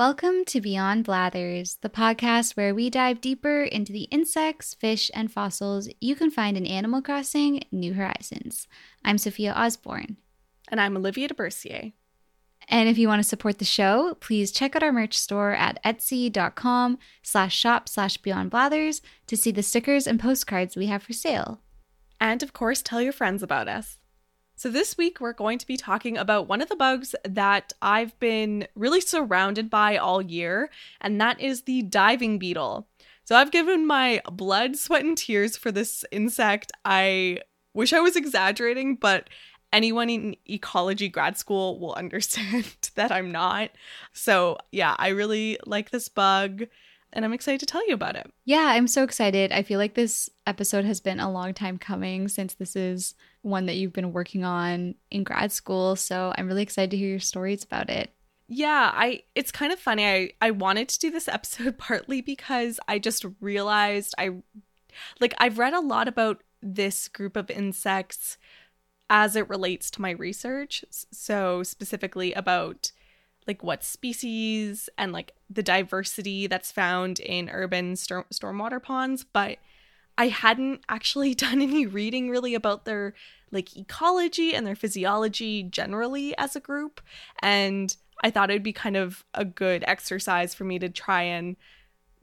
Welcome to Beyond Blathers, the podcast where we dive deeper into the insects, fish, and fossils you can find in Animal Crossing New Horizons. I'm Sophia Osborne. And I'm Olivia DeBercier. And if you want to support the show, please check out our merch store at etsy.com slash shop slash beyond blathers to see the stickers and postcards we have for sale. And of course, tell your friends about us. So, this week we're going to be talking about one of the bugs that I've been really surrounded by all year, and that is the diving beetle. So, I've given my blood, sweat, and tears for this insect. I wish I was exaggerating, but anyone in ecology grad school will understand that I'm not. So, yeah, I really like this bug and I'm excited to tell you about it. Yeah, I'm so excited. I feel like this episode has been a long time coming since this is one that you've been working on in grad school. So I'm really excited to hear your stories about it. Yeah, I it's kind of funny. I I wanted to do this episode partly because I just realized I like I've read a lot about this group of insects as it relates to my research. So specifically about like what species and like the diversity that's found in urban storm- stormwater ponds, but I hadn't actually done any reading really about their like ecology and their physiology generally as a group and I thought it'd be kind of a good exercise for me to try and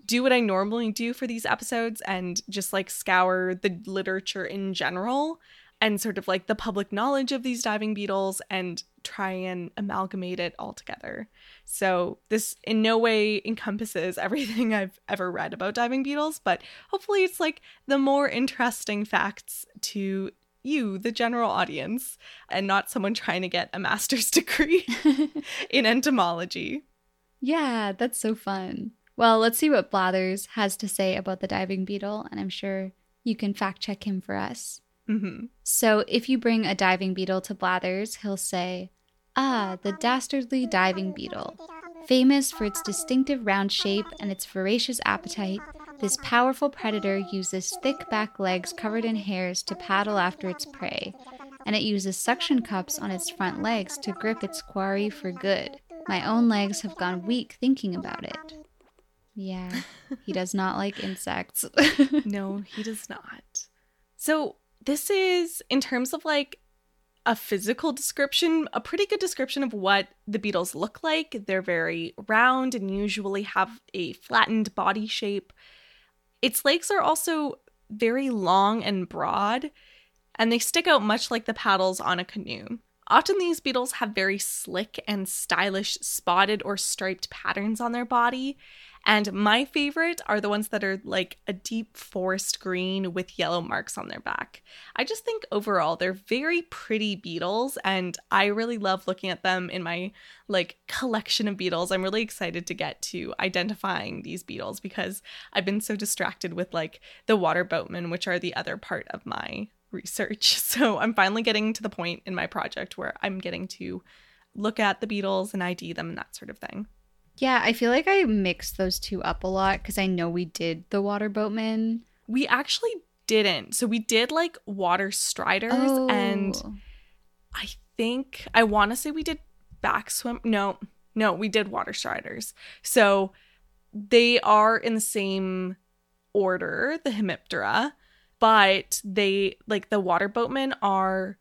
do what I normally do for these episodes and just like scour the literature in general and sort of like the public knowledge of these diving beetles and try and amalgamate it all together. So, this in no way encompasses everything I've ever read about diving beetles, but hopefully, it's like the more interesting facts to you, the general audience, and not someone trying to get a master's degree in entomology. Yeah, that's so fun. Well, let's see what Blathers has to say about the diving beetle, and I'm sure you can fact check him for us. Mm-hmm. So, if you bring a diving beetle to Blathers, he'll say, Ah, the dastardly diving beetle. Famous for its distinctive round shape and its voracious appetite, this powerful predator uses thick back legs covered in hairs to paddle after its prey, and it uses suction cups on its front legs to grip its quarry for good. My own legs have gone weak thinking about it. Yeah, he does not like insects. no, he does not. So, this is in terms of like a physical description, a pretty good description of what the beetles look like. They're very round and usually have a flattened body shape. Its legs are also very long and broad, and they stick out much like the paddles on a canoe. Often these beetles have very slick and stylish spotted or striped patterns on their body, and my favorite are the ones that are like a deep forest green with yellow marks on their back. I just think overall they're very pretty beetles and I really love looking at them in my like collection of beetles. I'm really excited to get to identifying these beetles because I've been so distracted with like the water boatmen, which are the other part of my research. So I'm finally getting to the point in my project where I'm getting to look at the beetles and ID them and that sort of thing. Yeah, I feel like I mixed those two up a lot because I know we did the water boatman. We actually didn't. So we did like water striders oh. and I think I want to say we did back swim. No, no, we did water striders. So they are in the same order, the Hemiptera, but they like the water boatmen are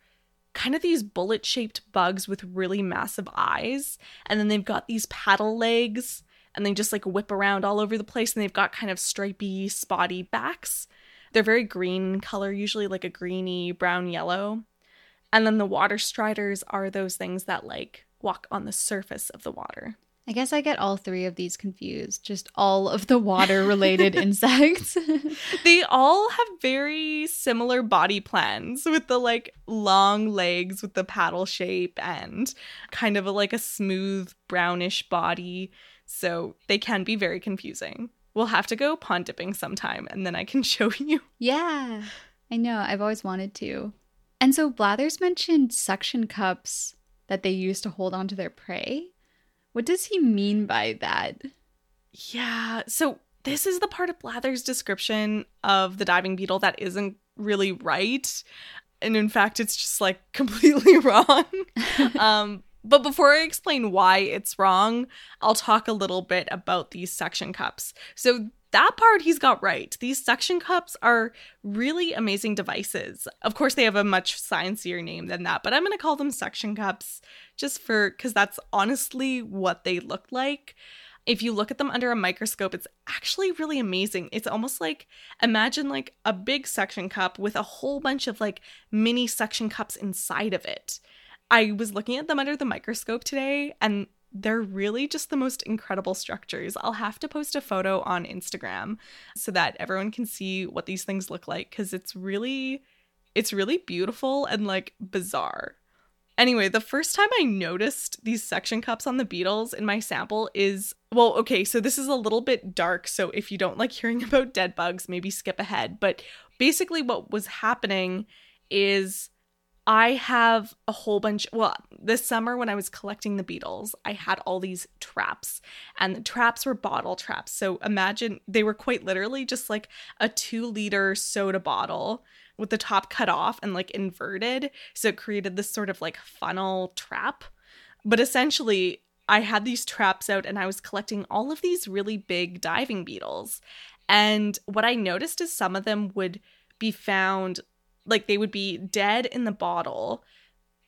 kind of these bullet shaped bugs with really massive eyes. And then they've got these paddle legs and they just like whip around all over the place. And they've got kind of stripy, spotty backs. They're very green in color, usually like a greeny brown yellow. And then the water striders are those things that like walk on the surface of the water. I guess I get all three of these confused. Just all of the water related insects. they all have very similar body plans with the like long legs with the paddle shape and kind of a, like a smooth brownish body. So they can be very confusing. We'll have to go pond dipping sometime and then I can show you. Yeah, I know. I've always wanted to. And so Blathers mentioned suction cups that they use to hold onto their prey. What does he mean by that? Yeah. So this is the part of Blather's description of the diving beetle that isn't really right. And in fact, it's just like completely wrong. um, But before I explain why it's wrong, I'll talk a little bit about these suction cups. So, that part he's got right. These suction cups are really amazing devices. Of course, they have a much sciencier name than that, but I'm going to call them suction cups just for because that's honestly what they look like. If you look at them under a microscope, it's actually really amazing. It's almost like imagine like a big suction cup with a whole bunch of like mini suction cups inside of it. I was looking at them under the microscope today and they're really just the most incredible structures. I'll have to post a photo on Instagram so that everyone can see what these things look like cuz it's really it's really beautiful and like bizarre. Anyway, the first time I noticed these section cups on the beetles in my sample is well, okay, so this is a little bit dark, so if you don't like hearing about dead bugs, maybe skip ahead. But basically what was happening is I have a whole bunch. Well, this summer when I was collecting the beetles, I had all these traps, and the traps were bottle traps. So imagine they were quite literally just like a two liter soda bottle with the top cut off and like inverted. So it created this sort of like funnel trap. But essentially, I had these traps out and I was collecting all of these really big diving beetles. And what I noticed is some of them would be found like they would be dead in the bottle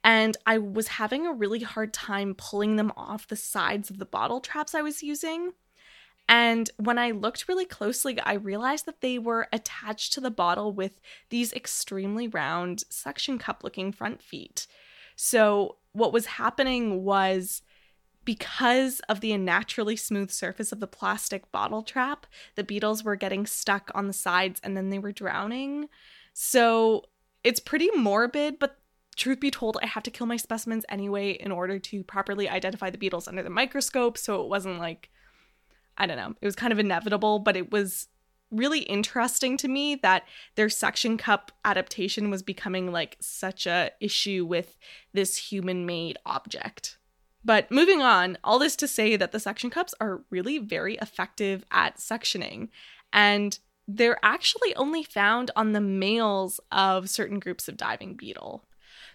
and I was having a really hard time pulling them off the sides of the bottle traps I was using. And when I looked really closely, I realized that they were attached to the bottle with these extremely round suction cup looking front feet. So, what was happening was because of the unnaturally smooth surface of the plastic bottle trap, the beetles were getting stuck on the sides and then they were drowning. So it's pretty morbid, but truth be told, I have to kill my specimens anyway in order to properly identify the beetles under the microscope. So it wasn't like, I don't know, it was kind of inevitable, but it was really interesting to me that their suction cup adaptation was becoming like such a issue with this human made object. But moving on, all this to say that the suction cups are really very effective at suctioning. And they're actually only found on the males of certain groups of diving beetle.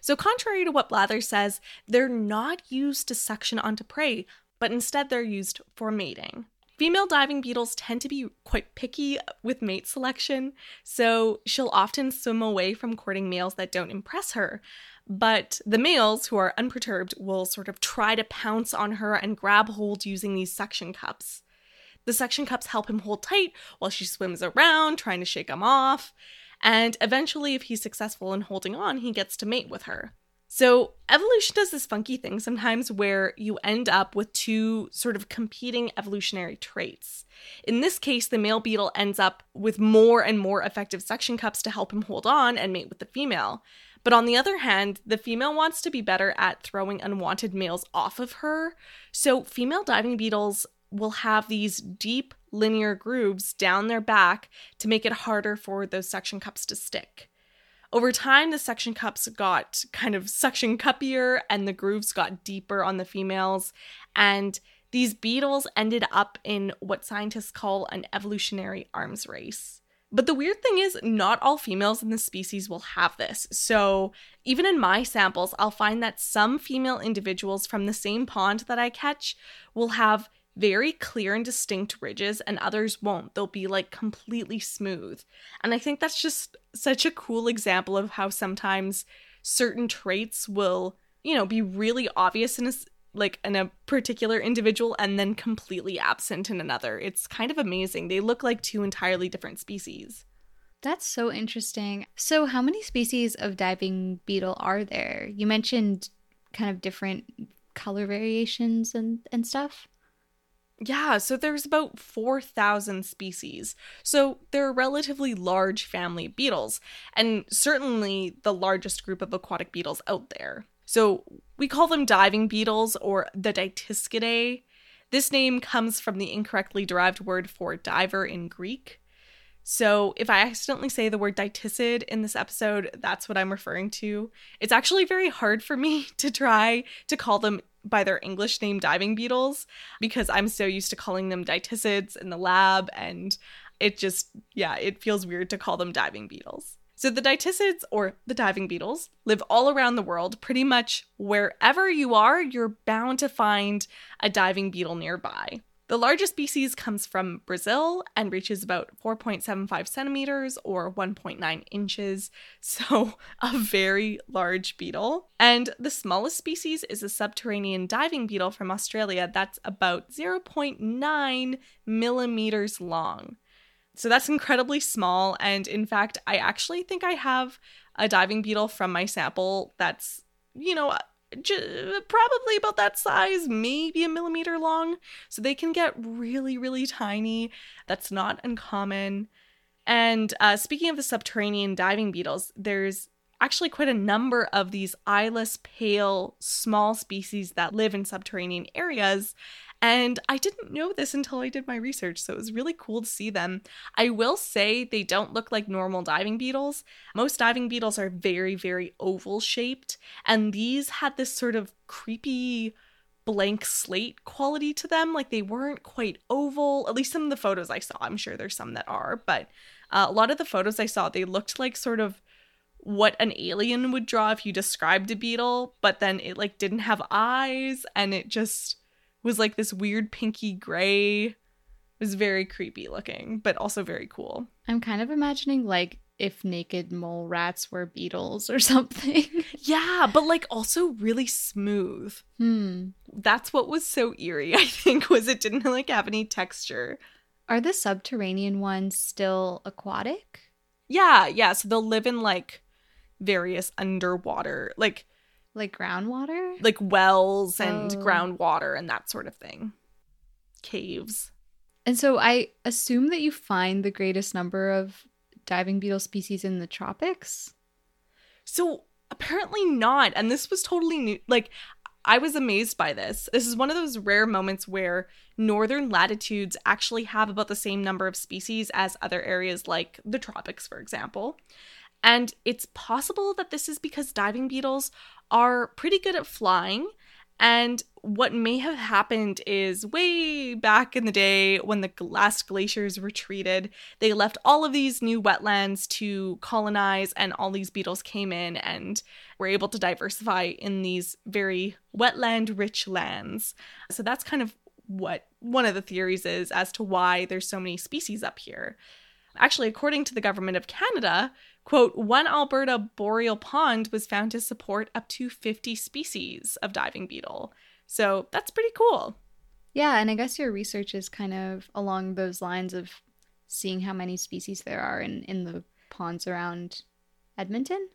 So, contrary to what Blather says, they're not used to suction onto prey, but instead they're used for mating. Female diving beetles tend to be quite picky with mate selection, so she'll often swim away from courting males that don't impress her. But the males, who are unperturbed, will sort of try to pounce on her and grab hold using these suction cups. The suction cups help him hold tight while she swims around, trying to shake him off. And eventually, if he's successful in holding on, he gets to mate with her. So, evolution does this funky thing sometimes where you end up with two sort of competing evolutionary traits. In this case, the male beetle ends up with more and more effective suction cups to help him hold on and mate with the female. But on the other hand, the female wants to be better at throwing unwanted males off of her. So, female diving beetles will have these deep linear grooves down their back to make it harder for those suction cups to stick. Over time, the suction cups got kind of suction cuppier and the grooves got deeper on the females. And these beetles ended up in what scientists call an evolutionary arms race. But the weird thing is, not all females in the species will have this. So, even in my samples, I'll find that some female individuals from the same pond that I catch will have very clear and distinct ridges and others won't. They'll be like completely smooth. And I think that's just such a cool example of how sometimes certain traits will, you know, be really obvious in a like in a particular individual and then completely absent in another. It's kind of amazing. They look like two entirely different species. That's so interesting. So, how many species of diving beetle are there? You mentioned kind of different color variations and and stuff. Yeah, so there's about 4,000 species. So they're a relatively large family of beetles, and certainly the largest group of aquatic beetles out there. So we call them diving beetles or the Dytiscidae. This name comes from the incorrectly derived word for diver in Greek. So if I accidentally say the word Dytiscid in this episode, that's what I'm referring to. It's actually very hard for me to try to call them by their English name diving beetles because I'm so used to calling them Dytiscids in the lab and it just yeah, it feels weird to call them diving beetles. So the dytiscids, or the diving beetles, live all around the world. Pretty much wherever you are, you're bound to find a diving beetle nearby. The largest species comes from Brazil and reaches about 4.75 centimeters or 1.9 inches, so a very large beetle. And the smallest species is a subterranean diving beetle from Australia that's about 0.9 millimeters long. So that's incredibly small. And in fact, I actually think I have a diving beetle from my sample that's, you know, j- probably about that size, maybe a millimeter long. So they can get really, really tiny. That's not uncommon. And uh, speaking of the subterranean diving beetles, there's actually quite a number of these eyeless, pale, small species that live in subterranean areas. And I didn't know this until I did my research, so it was really cool to see them. I will say they don't look like normal diving beetles. Most diving beetles are very, very oval shaped, and these had this sort of creepy blank slate quality to them. Like they weren't quite oval, at least some of the photos I saw. I'm sure there's some that are, but uh, a lot of the photos I saw, they looked like sort of what an alien would draw if you described a beetle, but then it like didn't have eyes and it just was like this weird pinky gray. It was very creepy looking, but also very cool. I'm kind of imagining like if naked mole rats were beetles or something. yeah, but like also really smooth. Hmm. That's what was so eerie, I think, was it didn't like have any texture. Are the subterranean ones still aquatic? Yeah, yeah. So they'll live in like various underwater, like like groundwater? Like wells and Oh. groundwater and that sort of thing. Caves. And so I assume that you find the greatest number of diving beetle species in the tropics. So apparently not. And this was totally new. Like, I was amazed by this. This is one of those rare moments where northern latitudes actually have about the same number of species as other areas like the tropics, for example. And it's possible that this is because diving beetles are pretty good at flying. And what may have happened is way back in the day when the last glaciers retreated, they left all of these new wetlands to colonize, and all these beetles came in and were able to diversify in these very wetland rich lands. So that's kind of what one of the theories is as to why there's so many species up here. Actually, according to the government of Canada, quote, one Alberta boreal pond was found to support up to 50 species of diving beetle. So that's pretty cool. Yeah, and I guess your research is kind of along those lines of seeing how many species there are in, in the ponds around Edmonton.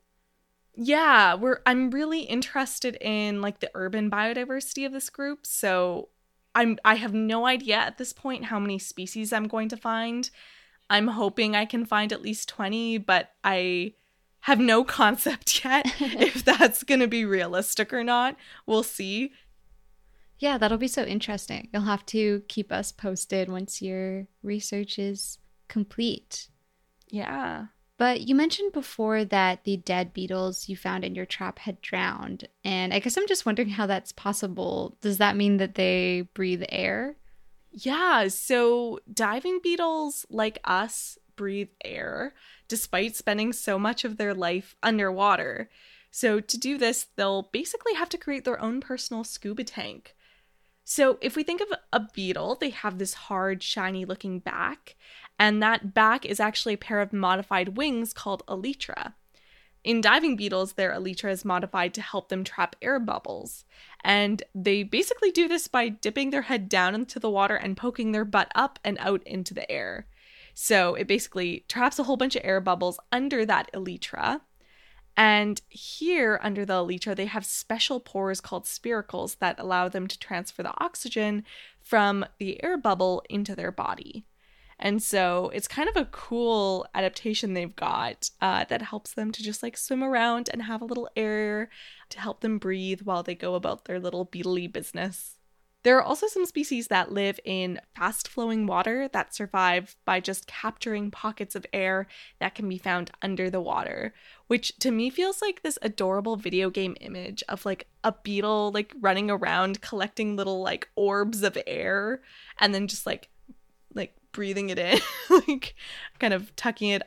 Yeah, we're I'm really interested in like the urban biodiversity of this group. So I'm I have no idea at this point how many species I'm going to find. I'm hoping I can find at least 20, but I have no concept yet if that's going to be realistic or not. We'll see. Yeah, that'll be so interesting. You'll have to keep us posted once your research is complete. Yeah. But you mentioned before that the dead beetles you found in your trap had drowned. And I guess I'm just wondering how that's possible. Does that mean that they breathe air? Yeah, so diving beetles like us breathe air despite spending so much of their life underwater. So to do this, they'll basically have to create their own personal scuba tank. So if we think of a beetle, they have this hard, shiny looking back, and that back is actually a pair of modified wings called elytra. In diving beetles, their elytra is modified to help them trap air bubbles. And they basically do this by dipping their head down into the water and poking their butt up and out into the air. So it basically traps a whole bunch of air bubbles under that elytra. And here under the elytra, they have special pores called spiracles that allow them to transfer the oxygen from the air bubble into their body. And so it's kind of a cool adaptation they've got uh, that helps them to just like swim around and have a little air to help them breathe while they go about their little beetly business. There are also some species that live in fast flowing water that survive by just capturing pockets of air that can be found under the water, which to me feels like this adorable video game image of like a beetle like running around collecting little like orbs of air and then just like like breathing it in, like kind of tucking it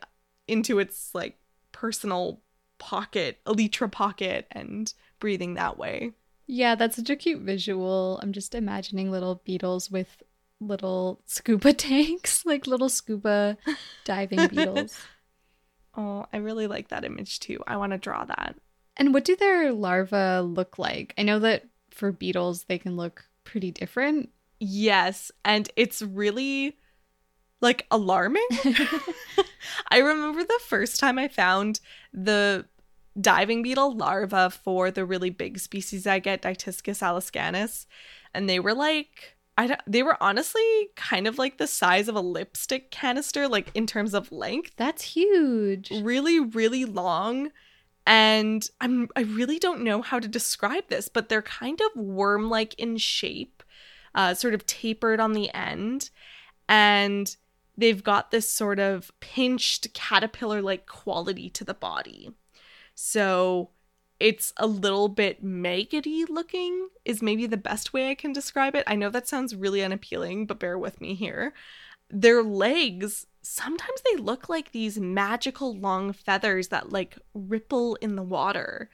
into its like personal pocket, elytra pocket, and breathing that way. Yeah, that's such a cute visual. I'm just imagining little beetles with little scuba tanks, like little scuba diving beetles. Oh, I really like that image too. I want to draw that. And what do their larvae look like? I know that for beetles, they can look pretty different. Yes, and it's really like alarming. I remember the first time I found the diving beetle larva for the really big species I get, Dytiscus alaskanus, and they were like I don't, they were honestly kind of like the size of a lipstick canister, like in terms of length. That's huge. Really, really long. And I'm I really don't know how to describe this, but they're kind of worm-like in shape, uh, sort of tapered on the end, and they've got this sort of pinched caterpillar-like quality to the body. So it's a little bit maggoty looking is maybe the best way I can describe it. I know that sounds really unappealing, but bear with me here. Their legs, sometimes they look like these magical long feathers that like ripple in the water.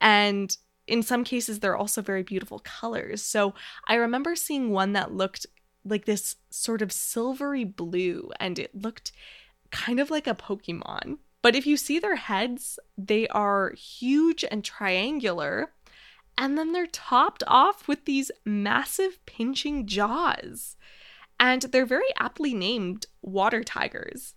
And in some cases they're also very beautiful colors. So I remember seeing one that looked like this sort of silvery blue and it looked kind of like a Pokemon. But if you see their heads, they are huge and triangular. And then they're topped off with these massive pinching jaws. And they're very aptly named water tigers.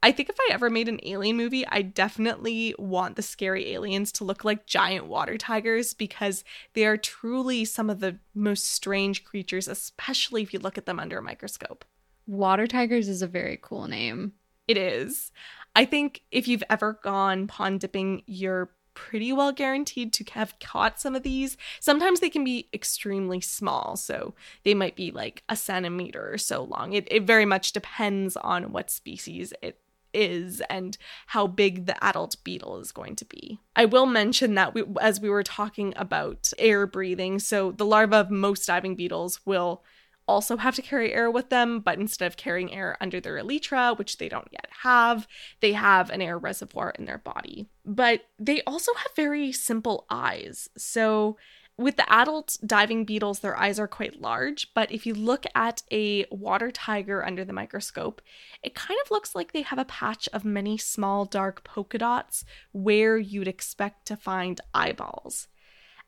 I think if I ever made an alien movie, I definitely want the scary aliens to look like giant water tigers because they are truly some of the most strange creatures, especially if you look at them under a microscope. Water tigers is a very cool name. It is. I think if you've ever gone pond dipping, you're pretty well guaranteed to have caught some of these. Sometimes they can be extremely small, so they might be like a centimeter or so long. It, it very much depends on what species it is and how big the adult beetle is going to be. I will mention that we, as we were talking about air breathing, so the larvae of most diving beetles will also have to carry air with them, but instead of carrying air under their elytra, which they don't yet have, they have an air reservoir in their body. But they also have very simple eyes. So, with the adult diving beetles, their eyes are quite large, but if you look at a water tiger under the microscope, it kind of looks like they have a patch of many small dark polka dots where you'd expect to find eyeballs.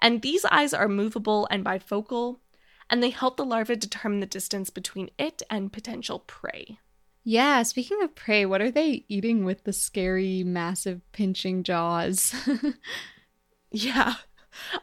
And these eyes are movable and bifocal, and they help the larva determine the distance between it and potential prey. Yeah, speaking of prey, what are they eating with the scary, massive pinching jaws? yeah.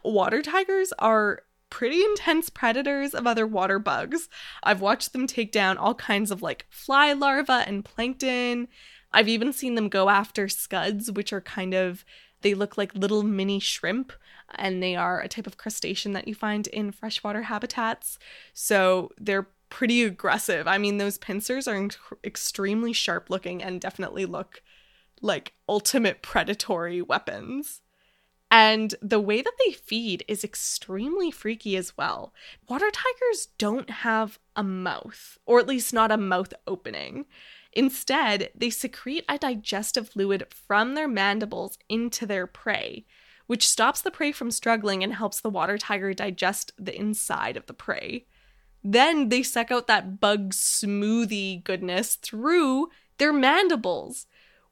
Water tigers are pretty intense predators of other water bugs. I've watched them take down all kinds of like fly larvae and plankton. I've even seen them go after scuds, which are kind of they look like little mini shrimp and they are a type of crustacean that you find in freshwater habitats. So they're pretty aggressive. I mean, those pincers are inc- extremely sharp looking and definitely look like ultimate predatory weapons. And the way that they feed is extremely freaky as well. Water tigers don't have a mouth, or at least not a mouth opening. Instead, they secrete a digestive fluid from their mandibles into their prey, which stops the prey from struggling and helps the water tiger digest the inside of the prey. Then they suck out that bug smoothie goodness through their mandibles,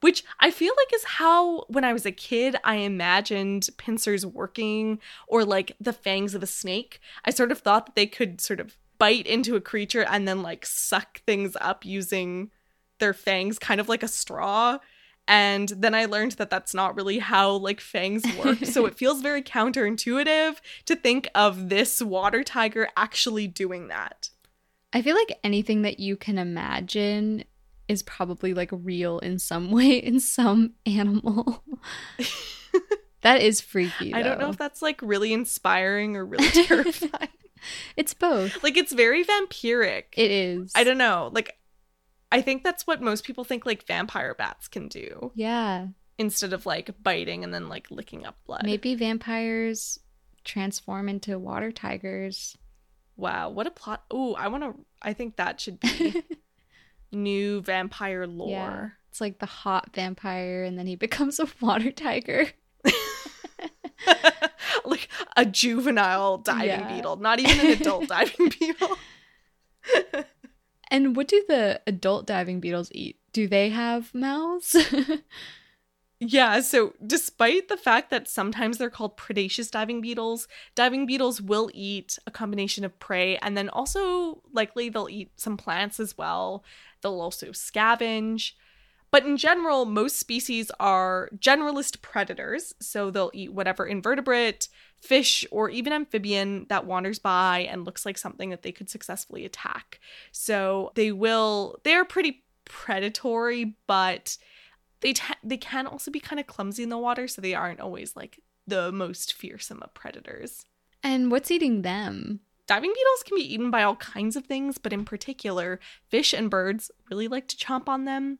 which I feel like is how, when I was a kid, I imagined pincers working or like the fangs of a snake. I sort of thought that they could sort of bite into a creature and then like suck things up using their fangs kind of like a straw. And then i learned that that's not really how like fangs work. So it feels very counterintuitive to think of this water tiger actually doing that. I feel like anything that you can imagine is probably like real in some way in some animal. that is freaky. i don't know if that's like really inspiring or really terrifying it's both. like it's very vampiric It is. i don't know like i think that's what most people think like vampire bats can do Yeah. instead of like biting and then like licking up blood Maybe vampires transform into water tigers. Wow, what a plot. Ooh, I want to I think that should be new vampire lore. It's like the hot vampire, and then he becomes a water tiger. like a juvenile diving Yeah. beetle, not even an adult diving beetle. And what do the adult diving beetles eat? Do they have mouths? Yeah, so despite the fact that sometimes they're called predaceous diving beetles, diving beetles will eat a combination of prey and then also likely they'll eat some plants as well. They'll also scavenge. But in general, most species are generalist predators, so they'll eat whatever invertebrate, fish, or even amphibian that wanders by and looks like something that they could successfully attack. So they will, they're pretty predatory, but they ta- they can also be kind of clumsy in the water, so they aren't always like the most fearsome of predators. and what's eating them? Diving beetles can be eaten by all kinds of things, but in particular, fish and birds really like to chomp on them.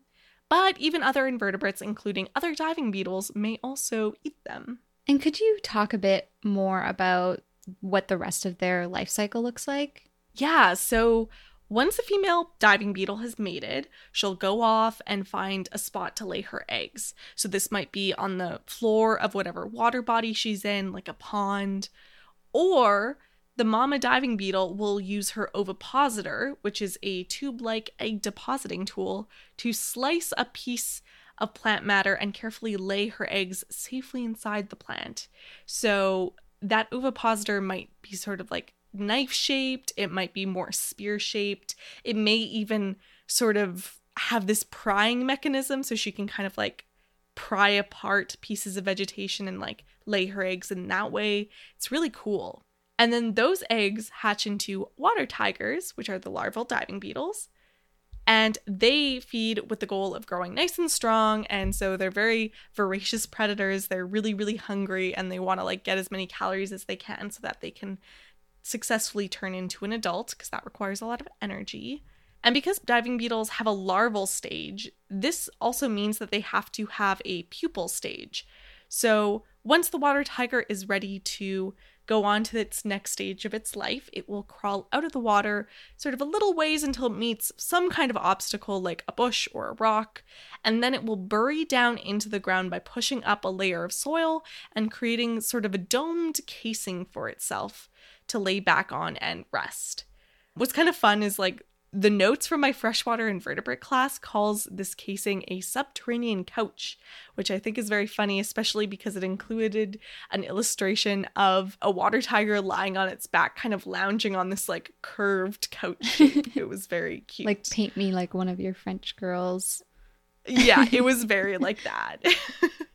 But even other invertebrates, including other diving beetles, may also eat them. And could you talk a bit more about what the rest of their life cycle looks like? Yeah, so once a female diving beetle has mated, she'll go off and find a spot to lay her eggs. So this might be on the floor of whatever water body she's in, like a pond, or the mama diving beetle will use her ovipositor, which is a tube like egg depositing tool, to slice a piece of plant matter and carefully lay her eggs safely inside the plant. So that ovipositor might be sort of like knife shaped, it might be more spear shaped, it may even sort of have this prying mechanism so she can kind of like pry apart pieces of vegetation and like lay her eggs in that way. It's really cool. And then those eggs hatch into water tigers, which are the larval diving beetles. And they feed with the goal of growing nice and strong. And so they're very voracious predators. They're really, really hungry and they want to like get as many calories as they can so that they can successfully turn into an adult because that requires a lot of energy. And because diving beetles have a larval stage, this also means that they have to have a pupal stage. So once the water tiger is ready to go on to its next stage of its life, it will crawl out of the water sort of a little ways until it meets some kind of obstacle like a bush or a rock, and then it will bury down into the ground by pushing up a layer of soil and creating sort of a domed casing for itself to lay back on and rest. What's kind of fun is like the notes from my freshwater invertebrate class calls this casing a subterranean couch, which I think is very funny, especially because it included an illustration of a water tiger lying on its back, kind of lounging on this like curved couch it was very cute. Like, paint me like one of your French girls. yeah, it was very like that.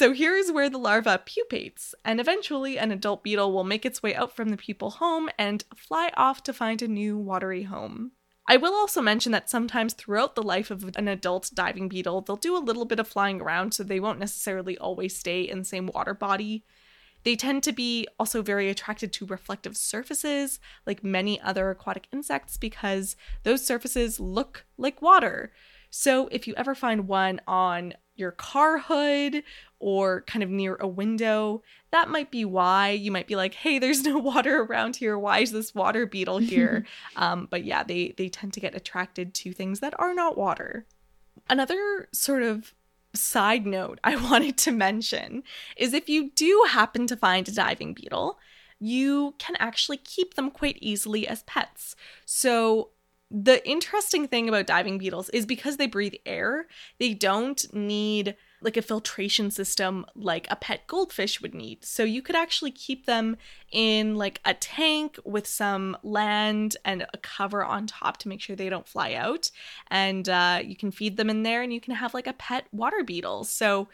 so here's where the larva pupates, and eventually an adult beetle will make its way out from the pupal home and fly off to find a new watery home. I will also mention that sometimes throughout the life of an adult diving beetle, they'll do a little bit of flying around, so they won't necessarily always stay in the same water body. They tend to be also very attracted to reflective surfaces, like many other aquatic insects, because those surfaces look like water. So if you ever find one on your car hood or kind of near a window, that might be why. You might be like, hey, there's no water around here. Why is this water beetle here? um, but yeah, they, they tend to get attracted to things that are not water. Another sort of side note I wanted to mention is if you do happen to find a diving beetle, you can actually keep them quite easily as pets. So, the interesting thing about diving beetles is because they breathe air, they don't need like a filtration system like a pet goldfish would need. So you could actually keep them in like a tank with some land and a cover on top to make sure they don't fly out. And uh, you can feed them in there and you can have like a pet water beetle. So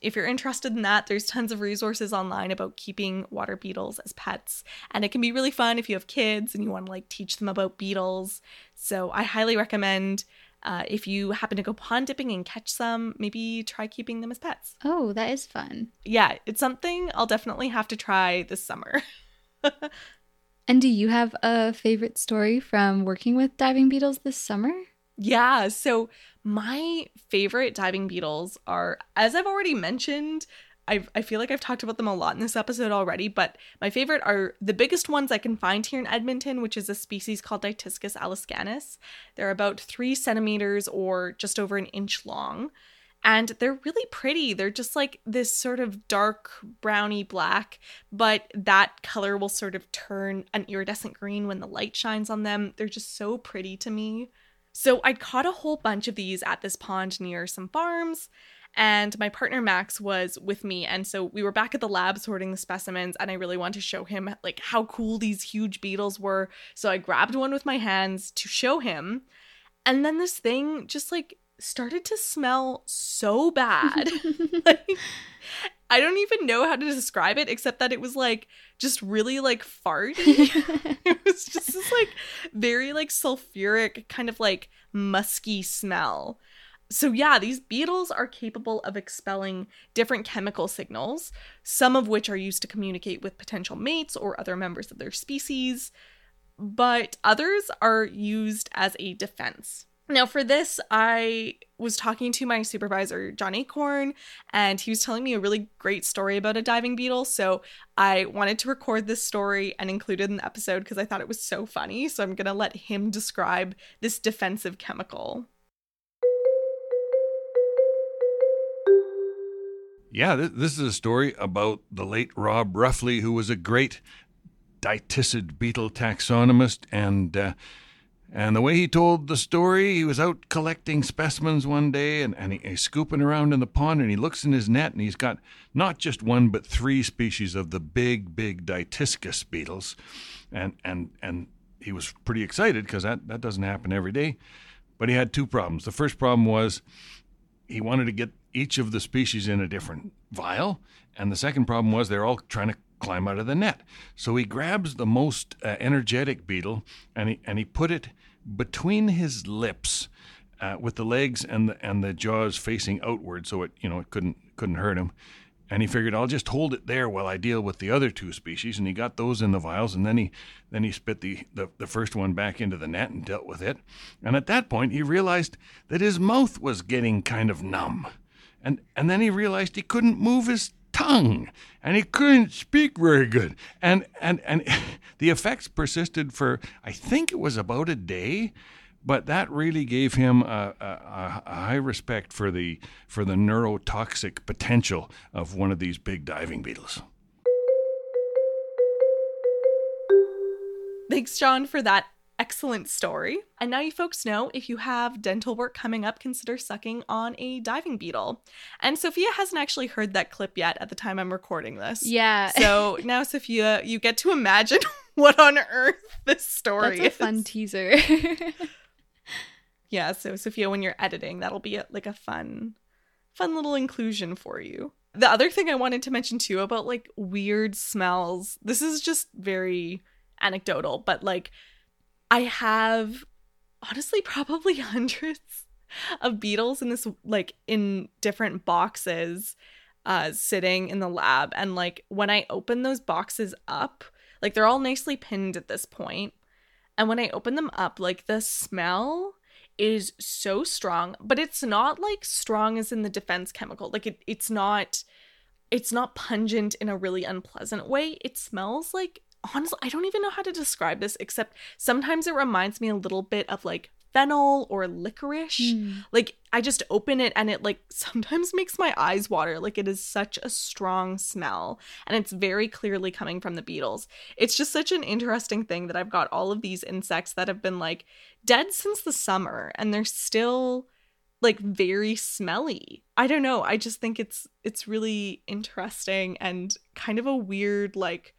if you're interested in that, there's tons of resources online about keeping water beetles as pets. And it can be really fun if you have kids and you want to like teach them about beetles. So I highly recommend uh, if you happen to go pond dipping and catch some, maybe try keeping them as pets. Oh, that is fun. Yeah, it's something I'll definitely have to try this summer. And do you have a favorite story from working with diving beetles this summer? Yeah, so my favorite diving beetles are, as I've already mentioned, I I feel like I've talked about them a lot in this episode already, but my favorite are the biggest ones I can find here in Edmonton, which is a species called Dytiscus alaskanus. They're about three centimeters or just over an inch long. And they're really pretty. They're just like this sort of dark browny black, but that color will sort of turn an iridescent green when the light shines on them. They're just so pretty to me. So I'd caught a whole bunch of these at this pond near some farms and my partner Max was with me and so we were back at the lab sorting the specimens and I really wanted to show him like how cool these huge beetles were. So I grabbed one with my hands to show him. And then this thing just like started to smell so bad. like I don't even know how to describe it except that it was like just really like farty. it was just this like very like sulfuric kind of like musky smell so yeah, these beetles are capable of expelling different chemical signals, some of which are used to communicate with potential mates or other members of their species, but others are used as a defense. Now, for this, I was talking to my supervisor, John Acorn, and he was telling me a really great story about a diving beetle. So I wanted to record this story and include it in the episode because I thought it was so funny. So I'm going to let him describe this defensive chemical. Yeah, this, is a story about the late Rob Roughley, who was a great Dytiscid beetle taxonomist, and uh, and the way he told the story, he was out collecting specimens one day, and, and he, he's scooping around in the pond, and he looks in his net, and he's got not just one but three species of the big, big Dytiscus beetles, and and and he was pretty excited because that that doesn't happen every day, but he had two problems. The first problem was he wanted to get each of the species in a different vial. And the second problem was they're all trying to climb out of the net. So he grabs the most uh, energetic beetle and he, and he put it between his lips uh, with the legs and the, and the jaws facing outward so it, you know, it couldn't, couldn't hurt him. And he figured I'll just hold it there while I deal with the other two species. And he got those in the vials, and then he then he spit the, the, the first one back into the net and dealt with it. And at that point he realized that his mouth was getting kind of numb. And, and then he realized he couldn't move his tongue and he couldn't speak very good. And, and, and the effects persisted for, I think it was about a day. But that really gave him a, a, a high respect for the, for the neurotoxic potential of one of these big diving beetles. Thanks, John, for that excellent story. And now you folks know if you have dental work coming up, consider sucking on a diving beetle. And Sophia hasn't actually heard that clip yet at the time I'm recording this. Yeah. So now, Sophia, you get to imagine what on earth this story That's a is. fun teaser. yeah. So Sophia, when you're editing, that'll be a, like a fun, fun little inclusion for you. The other thing I wanted to mention too about like weird smells. This is just very anecdotal, but like I have honestly probably hundreds of beetles in this like in different boxes uh sitting in the lab and like when I open those boxes up, like they're all nicely pinned at this point. And when I open them up, like the smell is so strong, but it's not like strong as in the defense chemical. Like it it's not it's not pungent in a really unpleasant way. It smells like honestly, I don't even know how to describe this except sometimes it reminds me a little bit of like fennel or licorice. Mm. Like I just open it and it like sometimes makes my eyes water. Like it is such a strong smell and it's very clearly coming from the beetles. It's just such an interesting thing that I've got all of these insects that have been like dead since the summer and they're still like very smelly. I don't know. I just think it's it's really interesting and kind of a weird like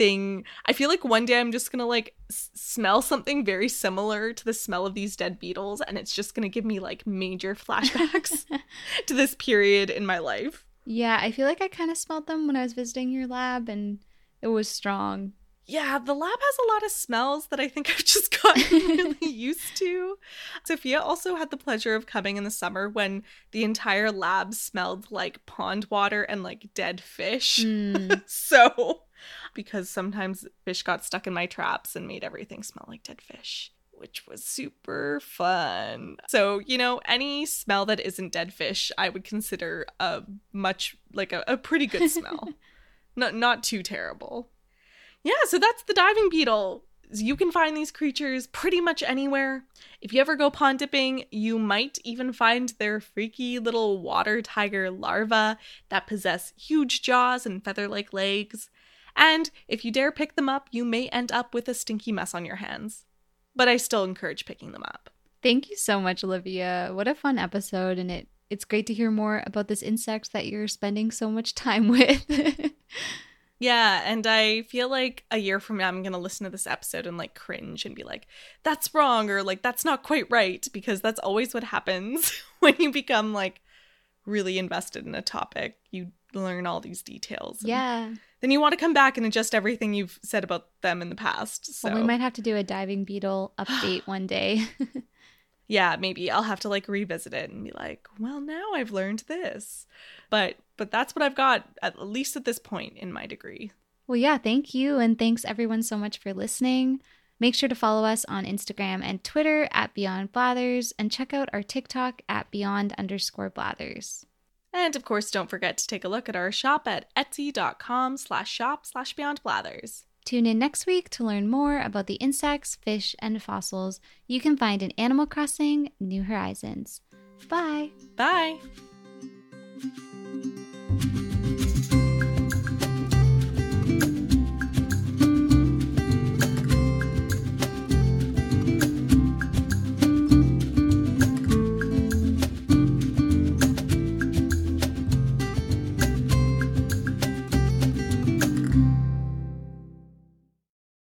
thing. I feel like one day I'm just gonna like s- smell something very similar to the smell of these dead beetles, and it's just gonna give me like major flashbacks to this period in my life. Yeah, I feel like I kind of smelled them when I was visiting your lab, and it was strong. Yeah, the lab has a lot of smells that I think I've just gotten really used to. Sophia also had the pleasure of coming in the summer when the entire lab smelled like pond water and like dead fish. Mm. so because sometimes fish got stuck in my traps and made everything smell like dead fish. which was super fun. So, you know, any smell that isn't dead fish, I would consider a much like a, a pretty good smell. not not too terrible. Yeah, so that's the diving beetle. You can find these creatures pretty much anywhere. If you ever go pond dipping, you might even find their freaky little water tiger larvae that possess huge jaws and feather like legs. And if you dare pick them up, you may end up with a stinky mess on your hands. But I still encourage picking them up. Thank you so much, Olivia. What a fun episode, and it it's great to hear more about this insect that you're spending so much time with. Yeah, and I feel like a year from now I'm going to listen to this episode and like cringe and be like, that's wrong or like that's not quite right because that's always what happens when you become like really invested in a topic. You learn all these details. yeah. Then you want to come back and adjust everything you've said about them in the past. So Well, we might have to do a diving beetle update one day. yeah, maybe I'll have to like revisit it and be like, well, now I've learned this. But but that's what I've got at least at this point in my degree. well, yeah, thank you. And thanks everyone so much for listening. Make sure to follow us on Instagram and Twitter at Beyond Blathers and check out our TikTok at Beyond underscore Blathers. And of course, don't forget to take a look at our shop at etsy.com slash shop slash beyond blathers. Tune in next week to learn more about the insects, fish, and fossils you can find in Animal Crossing New Horizons. Bye. Bye.